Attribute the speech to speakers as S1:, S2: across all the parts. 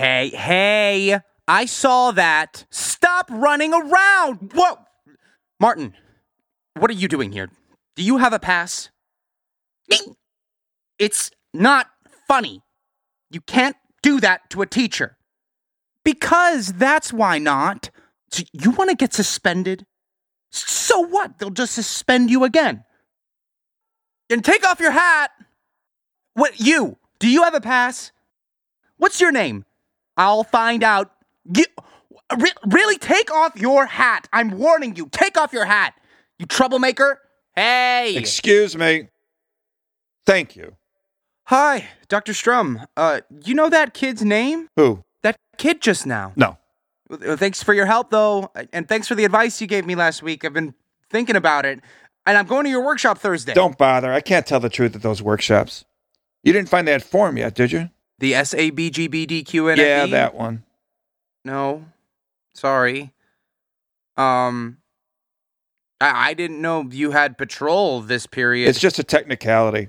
S1: Hey, hey, I saw that. Stop running around. Whoa. Martin, what are you doing here? Do you have a pass? It's not funny. You can't do that to a teacher. Because that's why not. So you want to get suspended? So what? They'll just suspend you again. And take off your hat. What, you? Do you have a pass? What's your name? I'll find out. You, re- really? Take off your hat. I'm warning you. Take off your hat. You troublemaker. Hey.
S2: Excuse me. Thank you.
S1: Hi, Dr. Strum. Uh, you know that kid's name?
S2: Who?
S1: That kid just now.
S2: No.
S1: Uh, Thanks for your help, though, and thanks for the advice you gave me last week. I've been thinking about it, and I'm going to your workshop Thursday.
S2: Don't bother. I can't tell the truth at those workshops. You didn't find that form yet, did you?
S1: The S A B G B D Q N F E?
S2: Yeah, that one.
S1: No, sorry. Um, I, I didn't know you had patrol this period.
S2: It's just a technicality.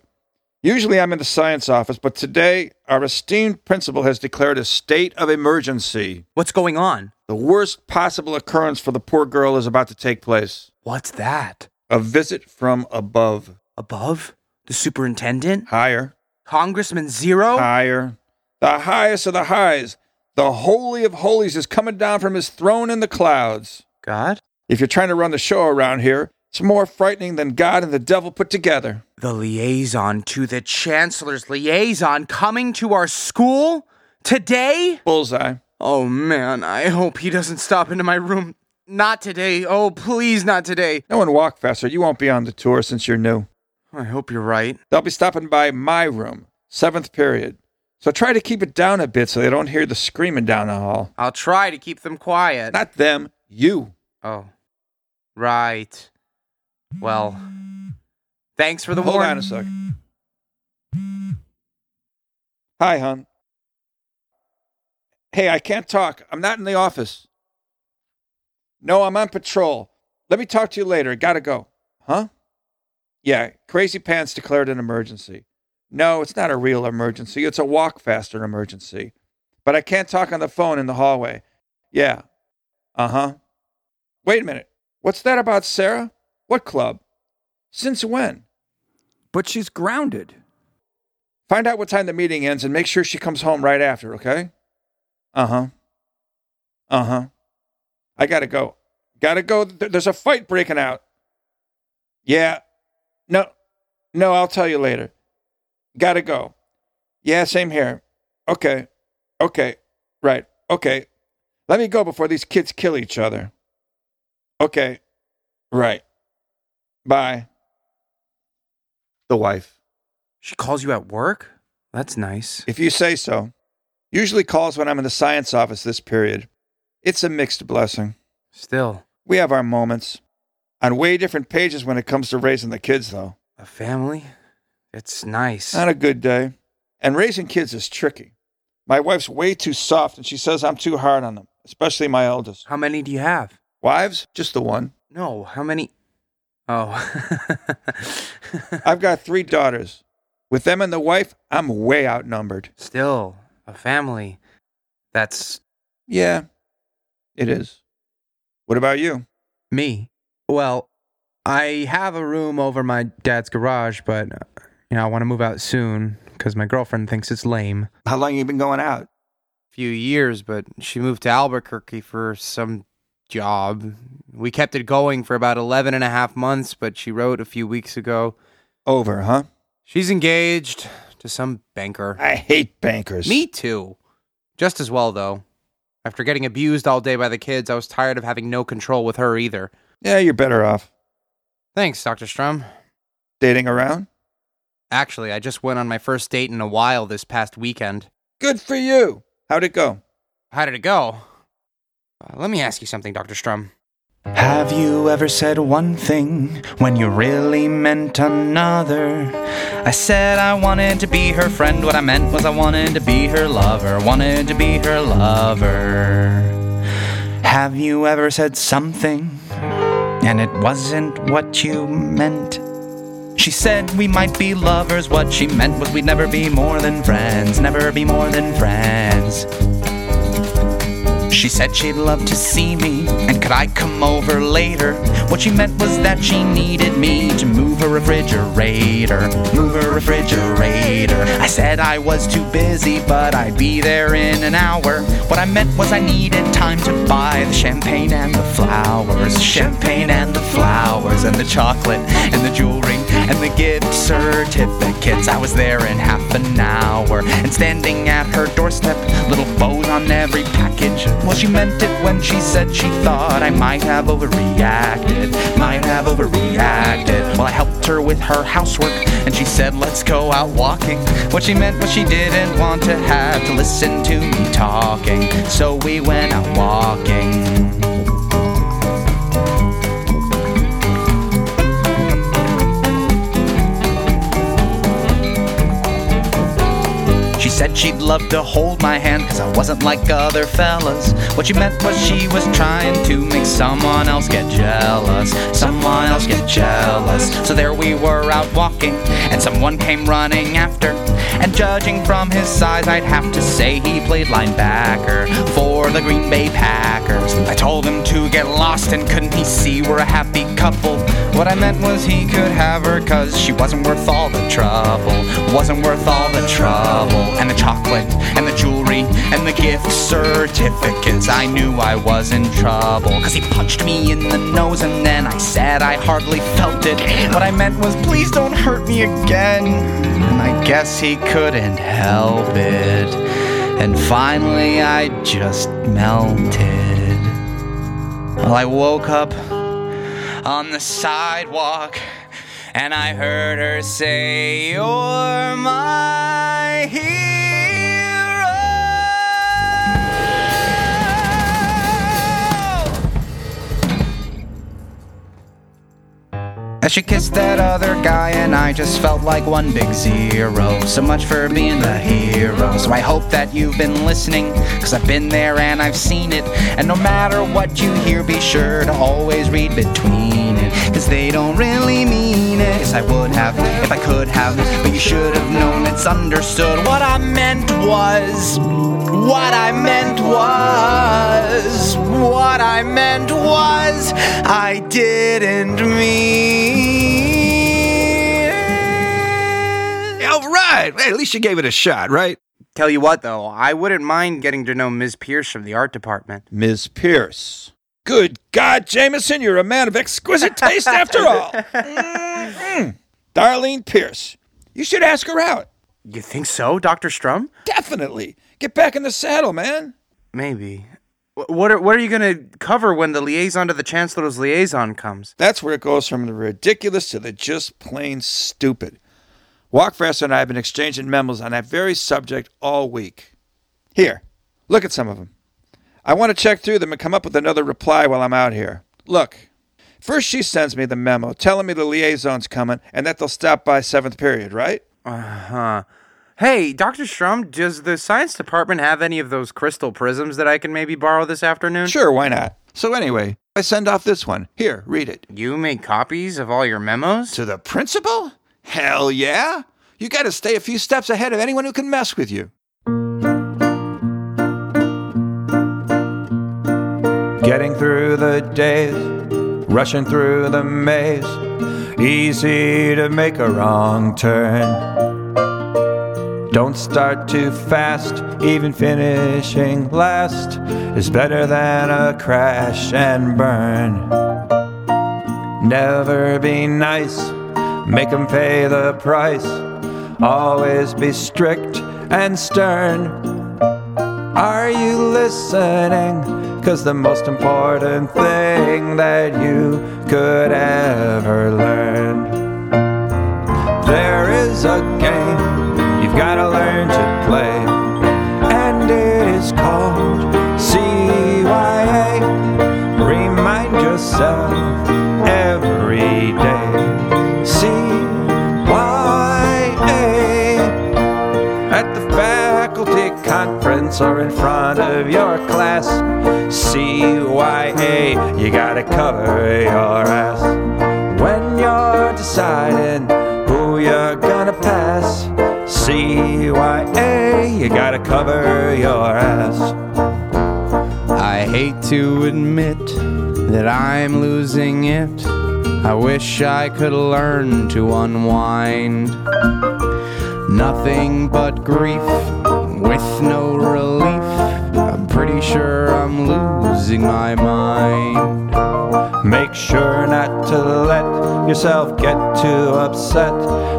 S2: Usually I'm in the science office, but today our esteemed principal has declared a state of emergency.
S1: What's going on?
S2: The worst possible occurrence for the poor girl is about to take place.
S1: What's that?
S2: A visit from above.
S1: Above the superintendent,
S2: Higher.
S1: Congressman Zero.
S2: Higher. The highest of the highs. The Holy of Holies is coming down from his throne in the clouds.
S1: God,
S2: If you're trying to run the show around here, it's more frightening than God and the devil put together.
S1: the liaison to the chancellor's liaison coming to our school today.
S2: Bullseye.
S1: Oh man, I hope he doesn't stop into my room. Not today. Oh, please, not today.
S2: No one Walkfaster. You won't be on the tour since you're new.
S1: I hope you're right.
S2: They'll be stopping by my room, seventh period. So try to keep it down a bit so they don't hear the screaming down the hall.
S1: I'll try to keep them quiet.
S2: Not them, you.
S1: oh, right. Well, thanks for the
S2: Hold
S1: warning.
S2: on a sec. Hi, hon. Hey, I can't talk. I'm not in the office. No, I'm on patrol. Let me talk to you later. Gotta go. Huh? Yeah, Crazy Pants declared an emergency. No, it's not a real emergency. It's a Walkfaster emergency. But I can't talk on the phone in the hallway. Yeah. Uh huh. Wait a minute. What's that about Sarah? What club? Since when?
S3: But she's grounded.
S2: Find out what time the meeting ends and make sure she comes home right after, okay? Uh huh. Uh huh. I gotta go. Gotta go. There's a fight breaking out. Yeah. No. No, I'll tell you later. Gotta go. Yeah, same here. Okay. Okay. Right. Okay. Let me go before these kids kill each other. Okay. Right. Bye. The wife.
S1: She calls you at work? That's nice.
S2: If you say so. Usually calls when I'm in the science office this period. It's a mixed blessing.
S1: Still,
S2: We have our moments. On way different pages when it comes to raising the kids, though.
S1: a family? It's nice.
S2: Not a good day. And raising kids is tricky. My wife's way too soft, and she says I'm too hard on them, especially my eldest.
S1: How many do you have?
S2: Wives? Just the one.
S1: No, how many? Oh.
S2: I've got three daughters. With them and the wife, I'm way outnumbered.
S1: Still, a family. That's
S2: Yeah, it is. What about you?
S4: Me? Well, I have a room over my dad's garage, but you know I want to move out soon because my girlfriend thinks it's lame.
S2: How long you been going out?
S1: A few years, but she moved to Albuquerque for some job. We kept it going for about 11 and a half months, but she wrote a few weeks ago.
S2: Over, huh?
S1: She's engaged to some banker.
S2: I hate bankers.
S1: Me too. Just as well, though. After getting abused all day by the kids, I was tired of having no control with her either.
S2: Yeah, you're better off.
S1: Thanks, Dr. Strum.
S2: Dating around?
S1: Actually, I just went on my first date in a while this past weekend.
S2: Good for you. How'd it go?
S1: How did it go? Uh, let me ask you something, Dr. Strum.
S3: Have you ever said one thing when you really meant another? I said I wanted to be her friend. What I meant was I wanted to be her lover. Wanted to be her lover. Have you ever said something and it wasn't what you meant? She said we might be lovers. What she meant was we'd never be more than friends. Never be more than friends.
S1: She said she'd love to see me, and could I come over later? What she meant was that she needed me to move her refrigerator, move her refrigerator. I said I was too busy, but I'd be there in an hour. What I meant was I needed time to buy the champagne and the flowers, champagne and the flowers, and the chocolate and the jewelry and the gift certificates. I was there in half an hour, and standing at her doorstep, little bows on every Well, she meant it when she said she thought I might have overreacted, might have overreacted. Well, I helped her with her housework, and she said, Let's go out walking. What she meant was she didn't want to have to listen to me talking, so we went out walking. She'd love to hold my hand cause I wasn't like other fellas. What she meant was she was trying to make someone else get jealous. Someone else get jealous. So there we were out walking, and someone came running after. And judging from his size, I'd have to say he played linebacker for the Green Bay Packers. I told him to get lost, and couldn't he see we're a happy What I meant was he could have her cause she wasn't worth all the trouble. Wasn't worth all the trouble. And the chocolate, and the jewelry, and the gift certificates. I knew I was in trouble. Cause he punched me in the nose, and then I said I hardly felt it. What I meant was, please don't hurt me again. And I guess he couldn't help it. And finally, I just melted. Well, I woke up on the sidewalk and I heard her say, You're my hero. As she kissed that other guy, and I just felt like one big zero. So much for being the hero. So I hope that you've been listening, cause I've been there and I've seen it. And no matter what you hear, be sure to always read between cause they don't really mean it. Yes, I would have if I could have, but you should have known it's understood. What I meant was, what I meant was, what I meant was, I didn't mean.
S2: All right. At least you gave it a shot, right?
S4: Tell you what, though, I wouldn't mind getting to know Ms. Pierce from the art department.
S2: Ms. Pierce. Good God, Jameson, you're a man of exquisite taste after all. Mhm. Darlene Pierce. You should ask her out.
S4: You think so, Dr. Strum?
S2: Definitely. Get back in the saddle, man.
S4: Maybe. What are, what are you going to cover when the liaison to the Chancellor's liaison comes?
S2: That's where it goes from the ridiculous to the just plain stupid. Walkfast and I have been exchanging memos on that very subject all week. Here, look at some of them. I want to check through them and come up with another reply while I'm out here. Look, first she sends me the memo telling me the liaison's coming and that they'll stop by seventh period, right?
S4: Uh-huh. Hey, Dr. Strum, does the science department have any of those crystal prisms that I can maybe borrow this afternoon?
S2: Sure, why not? So anyway, I send off this one. Here, read it.
S4: You make copies of all your memos?
S2: To the principal? Hell yeah! You got to stay a few steps ahead of anyone who can mess with you. Getting through the days, rushing through the maze, easy to make a wrong turn. Don't start too fast, even finishing last is better than a crash and burn. Never be nice, make 'em pay the price. Always be strict and stern. Are you listening? Cause the most important thing that you could ever learn. There is a game you've gotta learn to play, and it is called CYA. Remind yourself every day. CYA at the faculty conference or in front of your class. CYA, you gotta cover your ass. When you're deciding who you're gonna pass, CYA, you gotta cover your ass.
S1: I
S5: hate to admit that I'm losing it. I wish I could learn to unwind. Nothing but grief with no relief. I'm pretty sure I'm losing my mind.
S2: Make sure not to let yourself get too upset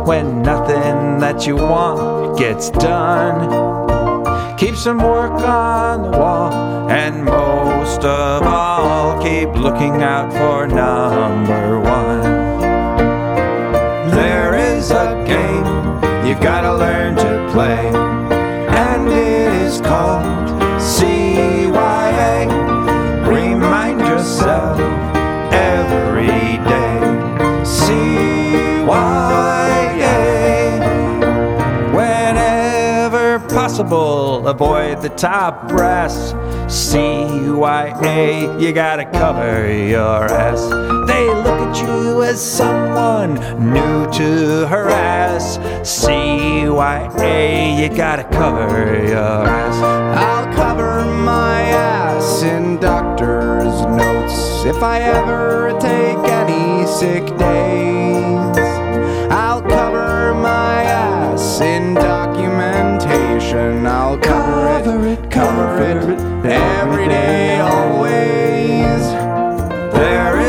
S2: when nothing that you want gets done. Keep some work on the wall, and most of all, keep looking out for number one. There is a game you gotta learn to play, and it is called CYA. Remind yourself every day. CYA. Whenever possible, avoid the top brass. CYA, you gotta cover your ass. They look at you as someone new to harass. CYA, you gotta cover your ass.
S5: I'll cover my ass in doctor's notes if I ever take any sick days. I'll cover my ass in documentation. I'll cover, it, cover it, every day, always.
S2: There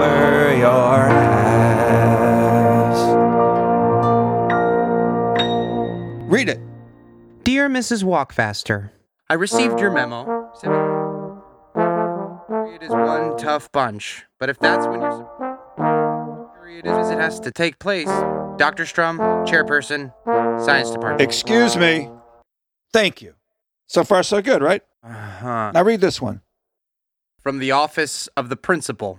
S2: cover your ass. Read it.
S1: Dear Mrs. Walkfaster, I received your memo. Period is one tough bunch, but if that's when your period is, it has to take place. Dr. Strum, chairperson, science department.
S2: Excuse me. Thank you. So far, so good, right?
S1: Uh-huh.
S2: Now read this one.
S1: From the office of the principal.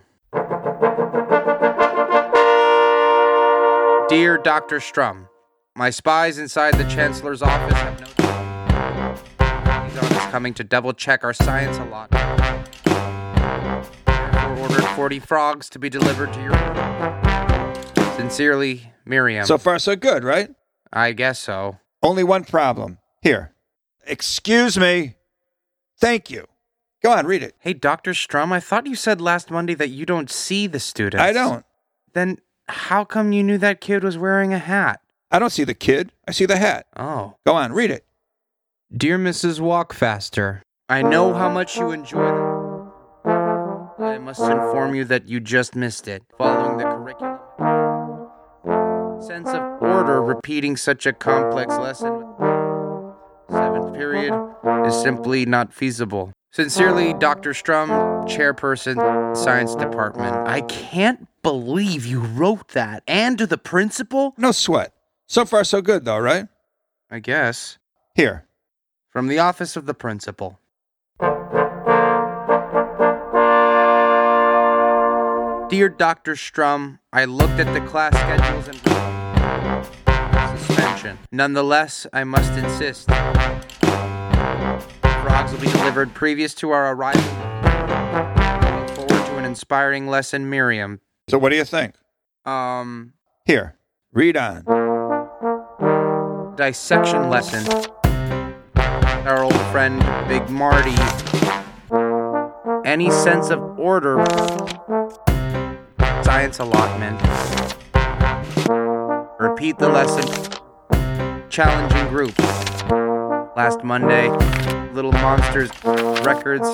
S1: Dear Dr. Strum, my spies inside the chancellor's office have notified He's on coming to double check our science a lot. Therefore ordered 40 frogs to be delivered to your room. Sincerely, Miriam.
S2: So far, so good, right?
S1: I guess so.
S2: Only one problem. Here. Excuse me. Thank you. Go on, read it.
S1: Hey, Dr. Strum, I thought you said last Monday that you don't see the students.
S2: I don't.
S1: Then how come you knew that kid was wearing a hat?
S2: I don't see the kid. I see the hat.
S1: Oh.
S2: Go on, read it.
S1: Dear Mrs. Walkfaster, I know how much you enjoy them. I must inform you that you just missed it, following the curriculum. Sense of order repeating such a complex lesson with seventh period is simply not feasible. Sincerely, Dr. Strum, Chairperson, Science Department. I can't believe you wrote that. And to the principal?
S2: No sweat. So far, so good, though, right?
S1: I guess.
S2: Here.
S1: From the office of the principal. Dear Dr. Strum, I looked at the class schedules and suspension. Nonetheless, I must insist. Frogs will be delivered previous to our arrival. I look forward to an inspiring lesson, Miriam.
S2: So, what do you think?
S1: Um,
S2: Here. Read on.
S1: dissection lesson. Our old friend, Big Marty. Any sense of order. Science allotment. Repeat the lesson. Challenging group. Last Monday, Little Monsters records.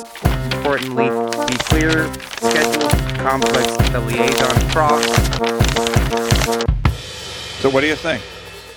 S1: Importantly, be clear, schedule, complex, the liaison frogs.
S2: So, what do you think?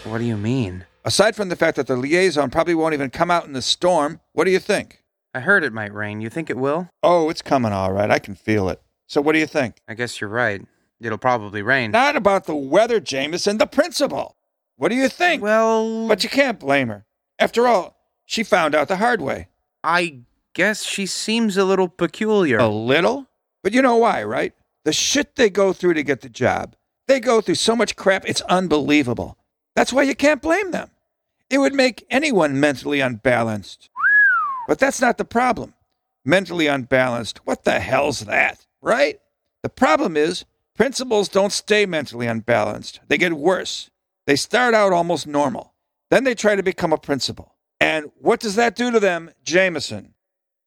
S1: What do you mean?
S2: Aside from the fact that the liaison probably won't even come out in the storm, what do you think?
S1: I heard it might rain. You think it will?
S2: Oh, it's coming all right. I can feel it. So, what do you think?
S1: I guess you're right. It'll probably rain.
S2: Not about the weather, Jameson, the principal. What do you think?
S1: Well,
S2: But you can't blame her. After all, she found out the hard way.
S4: I guess she seems a little peculiar.
S2: A little? But you know why, right? The shit they go through to get the job. They go through so much crap, it's unbelievable. That's why you can't blame them. It would make anyone mentally unbalanced. But that's not the problem. Mentally unbalanced. What the hell's that, right? The problem is principals don't stay mentally unbalanced. They get worse. They start out almost normal. Then they try to become a principal. And what does that do to them, Jameson?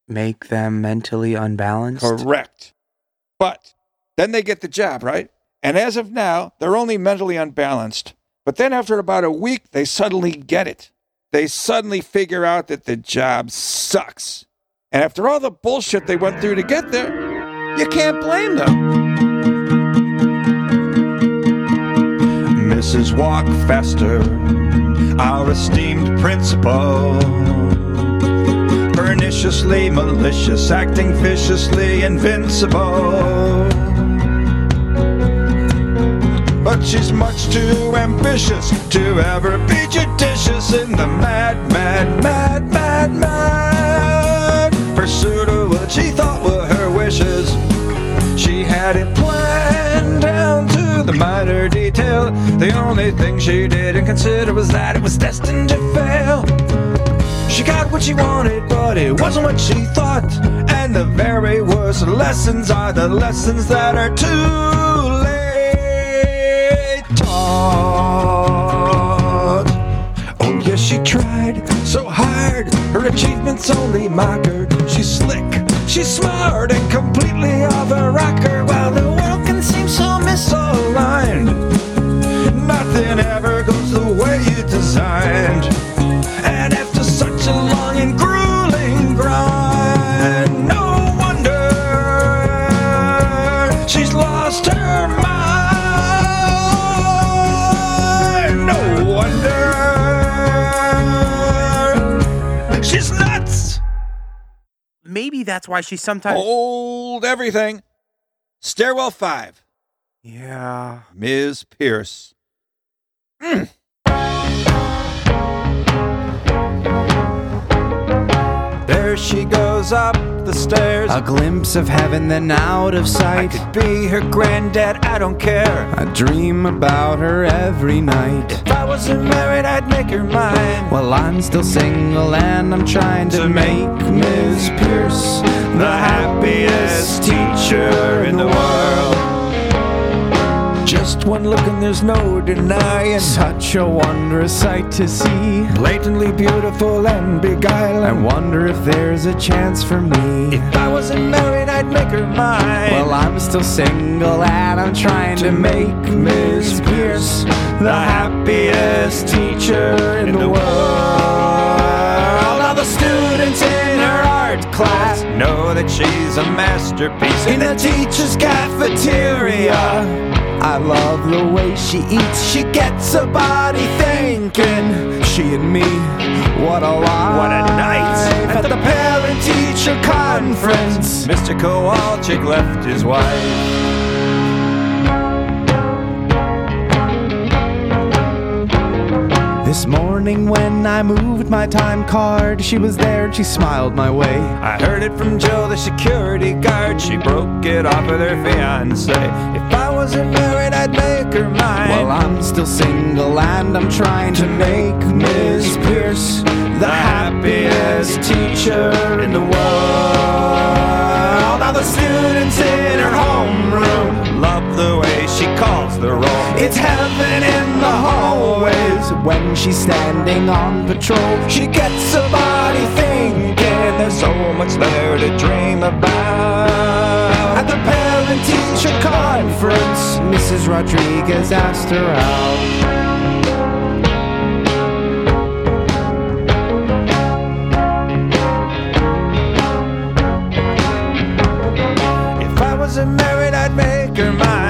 S4: Make them mentally unbalanced?
S2: Correct. But then they get the job, right? And as of now, they're only mentally unbalanced. But then after about a week, they suddenly get it. They suddenly figure out that the job sucks. And after all the bullshit they went through to get there, you can't blame them. Mrs. Walk Faster, our esteemed principal. Perniciously malicious, acting viciously invincible. But she's much too ambitious to ever be judicious in the mad, mad, mad, mad, mad pursuit of what she thought were her wishes. She had it The only thing she didn't consider was that it was destined to fail. She got what she wanted, but it wasn't what she thought. And the very worst lessons are the lessons that are too late taught. Oh, yes, she tried so hard. Her achievements only mock her. She's slick, she's smart, and completely off a rocker.
S6: Why she sometimes.
S2: Hold everything. Stairwell 5.
S6: Yeah.
S2: Ms. Pierce. Mm. There she goes up the stairs.
S1: A glimpse of heaven, then out of sight.
S2: I could be her granddad, I don't care.
S1: I dream about her every night.
S2: If I wasn't married, I'd make her mine.
S1: Well, I'm still single and I'm trying to make Miss Pierce
S2: the happiest teacher in the world. Just one look and there's no denying.
S1: Such a wondrous sight to see.
S2: Blatantly beautiful and beguiling.
S1: I wonder if there's a chance for me.
S2: If I wasn't married, I'd make her mine.
S1: Well, I'm still single and I'm trying to make Miss Pierce
S2: the happiest teacher know that she's a masterpiece in the teacher's cafeteria.
S1: I love the way she eats. She gets a body thinking. She and me, what a life.
S2: What a night
S1: at the parent teacher conference.
S2: Mr. Kowalczyk left his wife.
S1: This morning when I moved my time card, she was there and she smiled my way.
S2: I heard it from Joe, the security guard. She broke it off with her fiance. If I wasn't married, I'd make her mine.
S1: Well, I'm still single and I'm trying to make Miss Pierce
S2: the happiest teacher in the world. All the students in her homeroom the way she calls the roll. It's heaven in the hallways.
S1: when she's standing on patrol.
S2: She gets a body thinking there's so much there to dream about. At the parent teacher conference,
S1: Mrs. Rodriguez asked her out.
S2: if I wasn't married, I'd make her mine.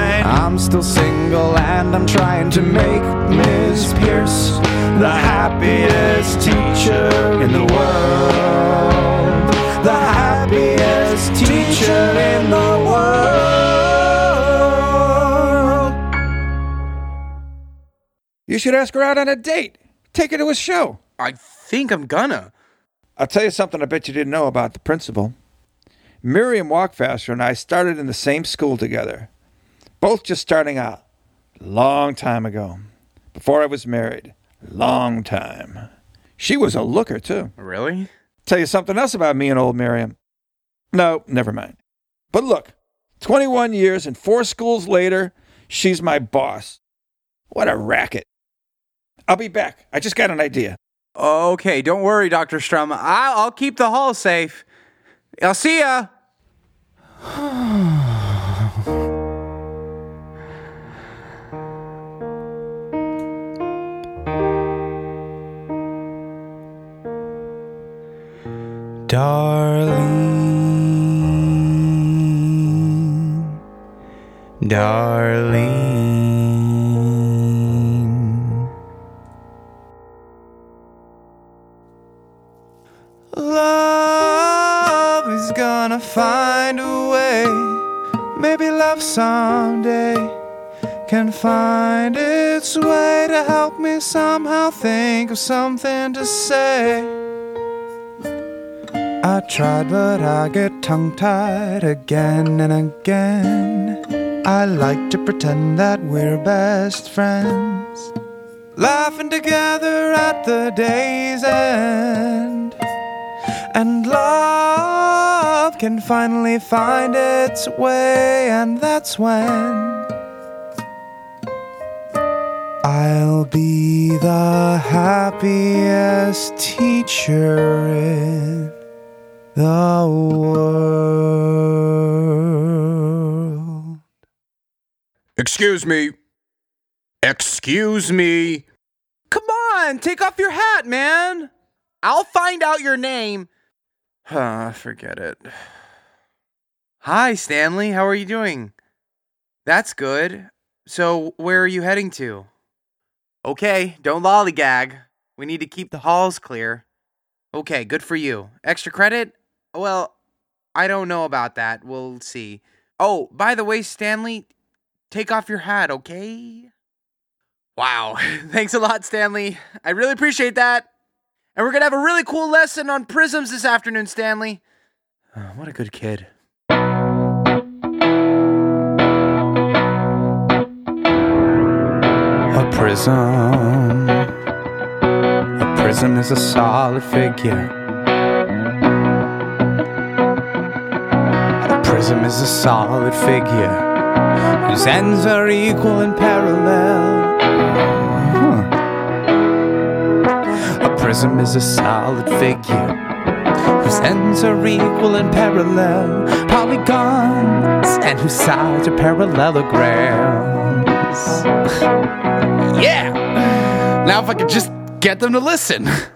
S1: Still single and I'm trying to make Miss Pierce
S2: the happiest teacher in the world. The happiest teacher in the world. You should ask her out on a date. Take her to a show.
S7: I think I'm gonna.
S2: I'll tell you something I bet you didn't know about the principal. Miriam Walkfaster and I started in the same school together, both just starting out. Long time ago, before I was married. Long time. She was a looker, too.
S7: Really?
S2: Tell you something else about me and old Miriam. No, never mind. But look, 21 years and four schools later, she's my boss. What a racket. I'll be back. I just got an idea.
S1: Okay, don't worry, Dr. Strum. I'll, I'll keep the hall safe. I'll see ya. find a way. Maybe love someday can find its way to help me somehow think of something to say. I tried, but I get tongue tied again and again. I like to pretend that we're best friends, laughing together at the day's end. And love can finally find its way, and that's when I'll be the happiest teacher in the world.
S7: Excuse me. Excuse me.
S1: Come on, take off your hat, man. I'll find out your name.
S7: Ah, forget it.
S1: Hi, Stanley. How are you doing? That's good. So, where are you heading to? Okay, don't lollygag. We need to keep the halls clear. Okay, good for you. Extra credit? Well, I don't know about that. We'll see. Oh, by the way, Stanley, take off your hat, okay? Wow. Thanks a lot, Stanley. I really appreciate that. And we're going to have a really cool lesson on prisms this afternoon, Stanley. Oh, what a good kid. A prism. A prism is a solid figure. A prism is a solid figure whose ends are equal and parallel. A prism is a solid figure whose ends are equal and parallel polygons and whose sides are parallelograms. yeah! Now, if I could just get them to listen.